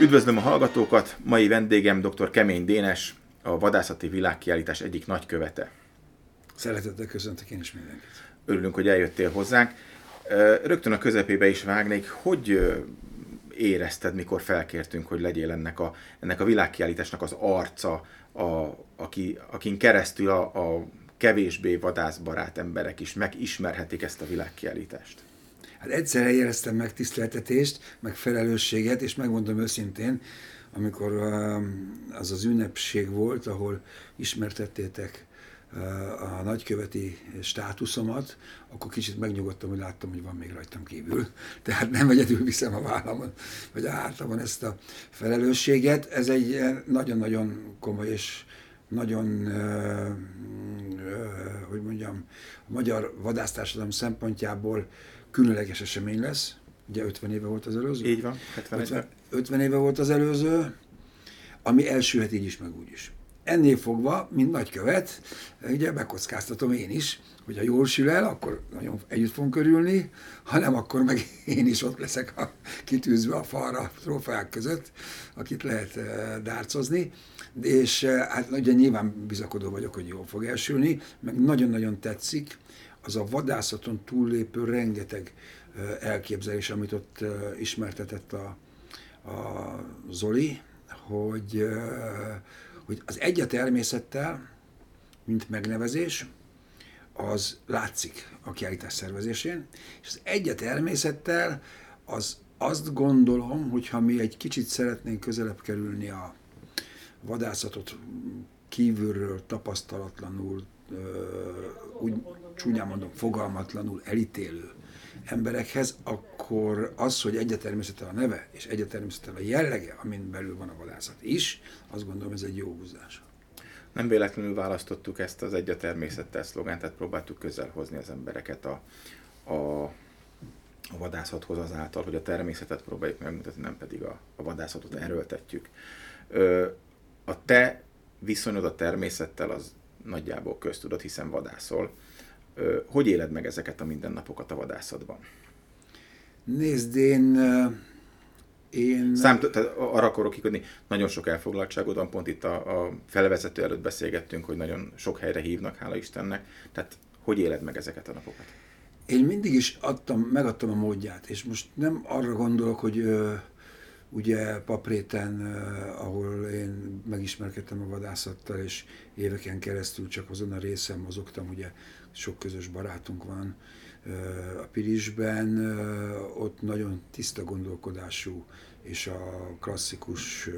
Üdvözlöm a hallgatókat! Mai vendégem dr. Kemény Dénes, a vadászati világkiállítás egyik nagykövete. Szeretettel köszöntök én is mindenkit. Örülünk, hogy eljöttél hozzánk. Rögtön a közepébe is vágnék. Hogy érezted, mikor felkértünk, hogy legyél ennek a, ennek a világkiállításnak az arca, a, aki, akin keresztül a, a kevésbé vadászbarát emberek is megismerhetik ezt a világkiállítást? Hát egyszerre éreztem meg tiszteltetést, meg felelősséget, és megmondom őszintén, amikor az az ünnepség volt, ahol ismertettétek a nagyköveti státuszomat, akkor kicsit megnyugodtam, hogy láttam, hogy van még rajtam kívül. Tehát nem egyedül viszem a vállamon, vagy a hátamon ezt a felelősséget. Ez egy nagyon-nagyon komoly és nagyon, hogy mondjam, a magyar vadásztársadalom szempontjából különleges esemény lesz. Ugye 50 éve volt az előző? Így van, 70 50, 50 éve volt az előző, ami elsülhet így is, meg úgy is. Ennél fogva, mint nagykövet, ugye bekockáztatom én is, hogy ha jól sül el, akkor nagyon együtt fogunk körülni, ha nem, akkor meg én is ott leszek a, kitűzve a falra trófeák között, akit lehet uh, dárcozni. És uh, hát ugye nyilván bizakodó vagyok, hogy jól fog elsülni, meg nagyon-nagyon tetszik az a vadászaton túllépő rengeteg elképzelés, amit ott ismertetett a, a Zoli, hogy hogy az egy a természettel, mint megnevezés, az látszik a kiállítás szervezésén, és az egy a természettel az azt gondolom, hogy ha mi egy kicsit szeretnénk közelebb kerülni a vadászatot kívülről, tapasztalatlanul, úgy csúnyán mondom, fogalmatlanul elítélő emberekhez, akkor az, hogy egyetermészettel a neve és egyetermészettel a jellege, amin belül van a vadászat is, azt gondolom ez egy jó húzás. Nem véletlenül választottuk ezt az egy természettel szlogánt, tehát próbáltuk közel hozni az embereket a, a, a vadászathoz azáltal, hogy a természetet próbáljuk megmutatni, nem pedig a, a vadászatot erőltetjük. A te viszonyod a természettel az nagyjából köztudott, hiszen vadászol hogy éled meg ezeket a mindennapokat a vadászatban? Nézd, én... én... Szám, tehát arra akarok kikodni, nagyon sok elfoglaltságod van, pont itt a, a felvezető előtt beszélgettünk, hogy nagyon sok helyre hívnak, hála Istennek. Tehát hogy éled meg ezeket a napokat? Én mindig is adtam, megadtam a módját, és most nem arra gondolok, hogy ugye Papréten, ahol én megismerkedtem a vadászattal, és éveken keresztül csak azon a részen mozogtam, ugye sok közös barátunk van a Pirisben, ott nagyon tiszta gondolkodású, és a klasszikus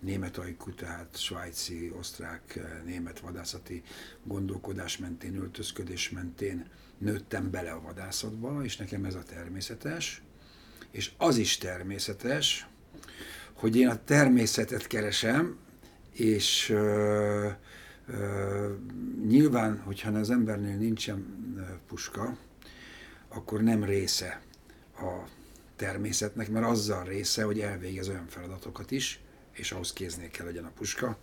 német ajkú, tehát svájci, osztrák, német vadászati gondolkodás mentén, öltözködés mentén nőttem bele a vadászatba, és nekem ez a természetes. És az is természetes, hogy én a természetet keresem, és Nyilván, hogyha az embernél nincsen puska, akkor nem része a természetnek, mert azzal része, hogy elvégez olyan feladatokat is, és ahhoz kéznél kell legyen a puska,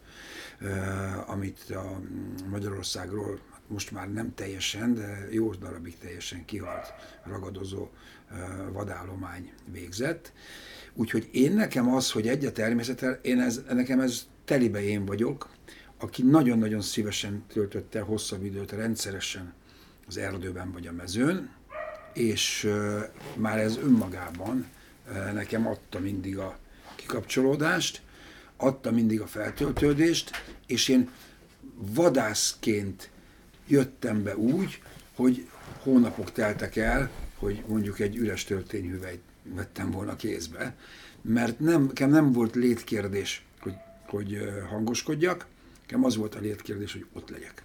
amit a Magyarországról most már nem teljesen, de jó darabig teljesen kihalt ragadozó vadállomány végzett. Úgyhogy én nekem az, hogy egy a természettel, én ez, nekem ez telibe én vagyok, aki nagyon-nagyon szívesen töltötte hosszabb időt rendszeresen az erdőben vagy a mezőn, és már ez önmagában nekem adta mindig a kikapcsolódást, adta mindig a feltöltődést, és én vadászként jöttem be úgy, hogy hónapok teltek el, hogy mondjuk egy üres töltényhüvelyt vettem volna kézbe, mert nem, nekem nem volt létkérdés, hogy, hogy hangoskodjak, Nekem az volt a létkérdés, hogy ott legyek.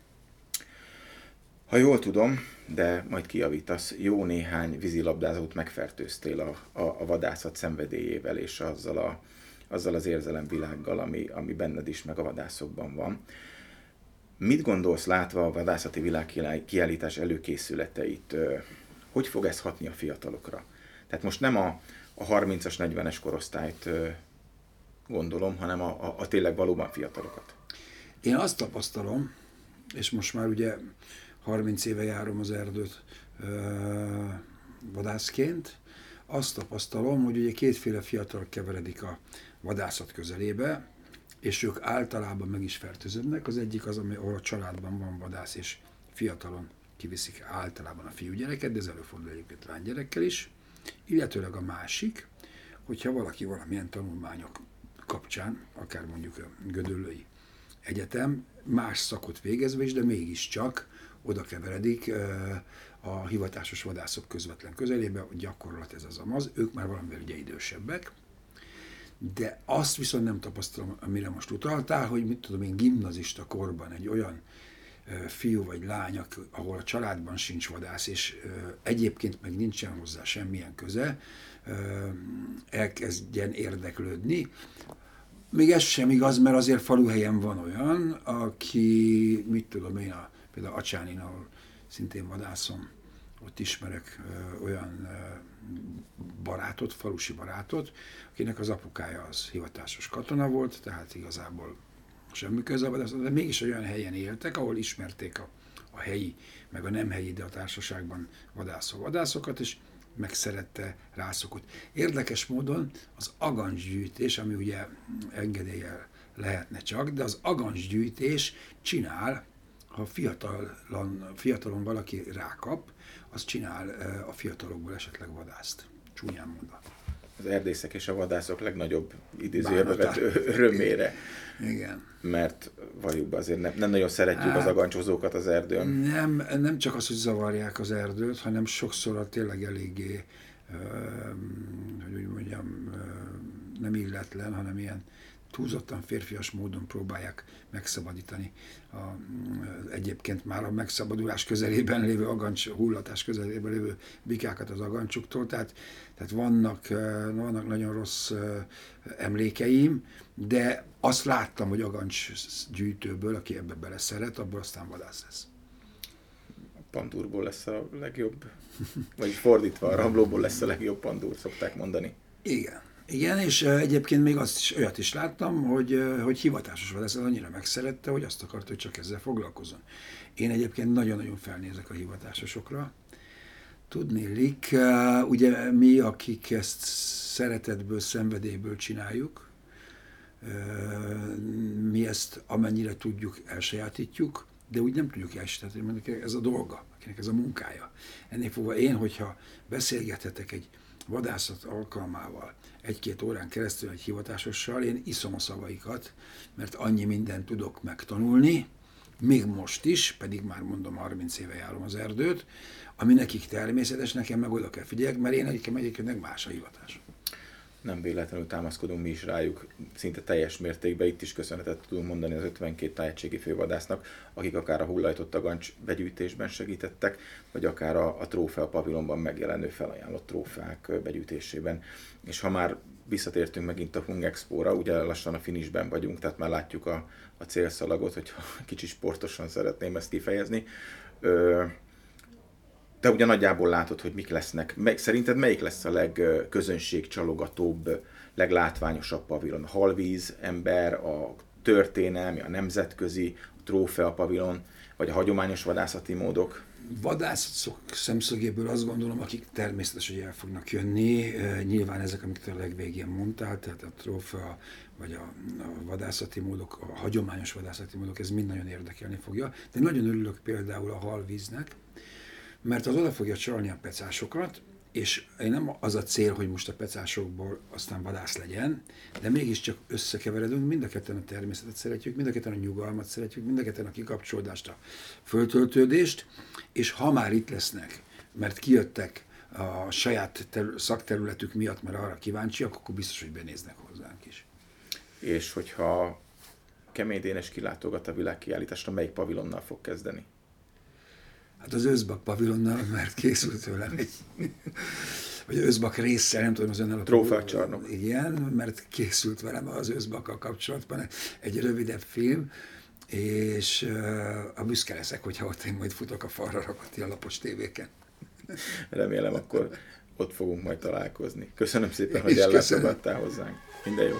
Ha jól tudom, de majd kiavítasz, jó néhány vízilabdázót megfertőztél a, a, a vadászat szenvedélyével és azzal, a, azzal az érzelemvilággal, ami, ami benned is, meg a vadászokban van. Mit gondolsz látva a vadászati világkiállítás előkészületeit? Hogy fog ez hatni a fiatalokra? Tehát most nem a, a 30-as, 40-es korosztályt gondolom, hanem a, a, a tényleg valóban fiatalokat. Én azt tapasztalom, és most már ugye 30 éve járom az erdőt ö, vadászként, azt tapasztalom, hogy ugye kétféle fiatal keveredik a vadászat közelébe, és ők általában meg is fertőződnek. Az egyik az, ami, ahol a családban van vadász, és fiatalon kiviszik általában a fiúgyereket, de ez előfordul egyébként lánygyerekkel is. Illetőleg a másik, hogyha valaki valamilyen tanulmányok kapcsán, akár mondjuk a Gödöllői Egyetem, más szakot végezve is, de mégiscsak oda keveredik a hivatásos vadászok közvetlen közelébe, gyakorlat ez az amaz, ők már valamivel ugye idősebbek, de azt viszont nem tapasztalom, amire most utaltál, hogy mit tudom én, gimnazista korban egy olyan fiú vagy lány, ahol a családban sincs vadász, és egyébként meg nincsen hozzá semmilyen köze, elkezdjen érdeklődni. Még ez sem igaz, mert azért faluhelyen van olyan, aki, mit tudom én, a, például Acsánin, ahol szintén vadászom, ott ismerek ö, olyan ö, barátot, falusi barátot, akinek az apukája az hivatásos katona volt, tehát igazából semmi köze de mégis olyan helyen éltek, ahol ismerték a, a helyi, meg a nem helyi, de a társaságban vadászó vadászokat, és megszerette, rászokott. Érdekes módon az agancsgyűjtés, ami ugye engedéllyel lehetne csak, de az agancsgyűjtés csinál, ha fiatalon, fiatalon valaki rákap, az csinál a fiatalokból esetleg vadászt. Csúnyán mondva. Az erdészek és a vadászok legnagyobb idézőjelbe örömére. Igen. Mert valljuk azért nem, nem nagyon szeretjük hát, az agancsozókat az erdőn. Nem, nem csak az, hogy zavarják az erdőt, hanem sokszor a tényleg eléggé, hogy úgy mondjam, nem illetlen, hanem ilyen túlzottan férfias módon próbálják megszabadítani a, egyébként már a megszabadulás közelében lévő agancs, hullatás közelében lévő bikákat az agancsuktól, tehát, tehát vannak, vannak nagyon rossz emlékeim, de azt láttam, hogy agancs gyűjtőből, aki ebbe bele szeret, abból aztán vadász lesz. Pandúrból lesz a legjobb, vagy fordítva, a ramlóból lesz a legjobb pandúr, szokták mondani. Igen. Igen, és egyébként még azt is, olyat is láttam, hogy, hogy hivatásos vadász annyira megszerette, hogy azt akarta, hogy csak ezzel foglalkozon. Én egyébként nagyon-nagyon felnézek a hivatásosokra. Tudnélik, ugye mi, akik ezt szeretetből, szenvedélyből csináljuk, mi ezt amennyire tudjuk, elsajátítjuk, de úgy nem tudjuk elsajátítani, mert ez a dolga, akinek ez a munkája. Ennél fogva én, hogyha beszélgethetek egy vadászat alkalmával egy-két órán keresztül egy hivatásossal, én iszom a szavaikat, mert annyi mindent tudok megtanulni, még most is, pedig már mondom 30 éve járom az erdőt, ami nekik természetes, nekem meg oda kell figyeljek, mert én egyébként egyébként más a hivatás nem véletlenül támaszkodunk mi is rájuk szinte teljes mértékben. Itt is köszönetet tudunk mondani az 52 tájegységi fővadásznak, akik akár a hullajtott agancs begyűjtésben segítettek, vagy akár a, a trófea pavilonban megjelenő felajánlott trófeák begyűjtésében. És ha már visszatértünk megint a Hung Expo-ra, ugye lassan a finisben vagyunk, tehát már látjuk a, a célszalagot, hogyha kicsit sportosan szeretném ezt kifejezni. Ö, te ugye nagyjából látod, hogy mik lesznek. Meg, szerinted melyik lesz a legközönségcsalogatóbb, leglátványosabb pavilon? A halvíz, ember, a történelmi, a nemzetközi, a trófea pavilon, vagy a hagyományos vadászati módok? Vadászok szemszögéből azt gondolom, akik természetesen hogy el fognak jönni, nyilván ezek, amiket a legvégén mondtál, tehát a trófea, vagy a, a vadászati módok, a hagyományos vadászati módok, ez mind nagyon érdekelni fogja. De nagyon örülök például a halvíznek, mert az oda fogja csalni a pecásokat, és nem az a cél, hogy most a pecásokból aztán vadász legyen, de mégiscsak összekeveredünk, mind a ketten a természetet szeretjük, mind a ketten a nyugalmat szeretjük, mind a ketten a kikapcsolódást, a föltöltődést, és ha már itt lesznek, mert kijöttek a saját terü- szakterületük miatt, mert arra kíváncsiak, akkor biztos, hogy benéznek hozzánk is. És hogyha Kemény Dénes kilátogat a világkiállításra, melyik pavilonnal fog kezdeni? Hát az Özbak pavilonnal, mert készült tőlem egy, vagy Özbak része, nem tudom, az önnel a Trófeacsarnok. Igen, mert készült velem az Özbakkal kapcsolatban egy rövidebb film, és a büszke leszek, hogyha ott én majd futok a falra rakott a lapos tévéken. Remélem, akkor ott fogunk majd találkozni. Köszönöm szépen, hogy ellátogattál hozzánk. Minden jó.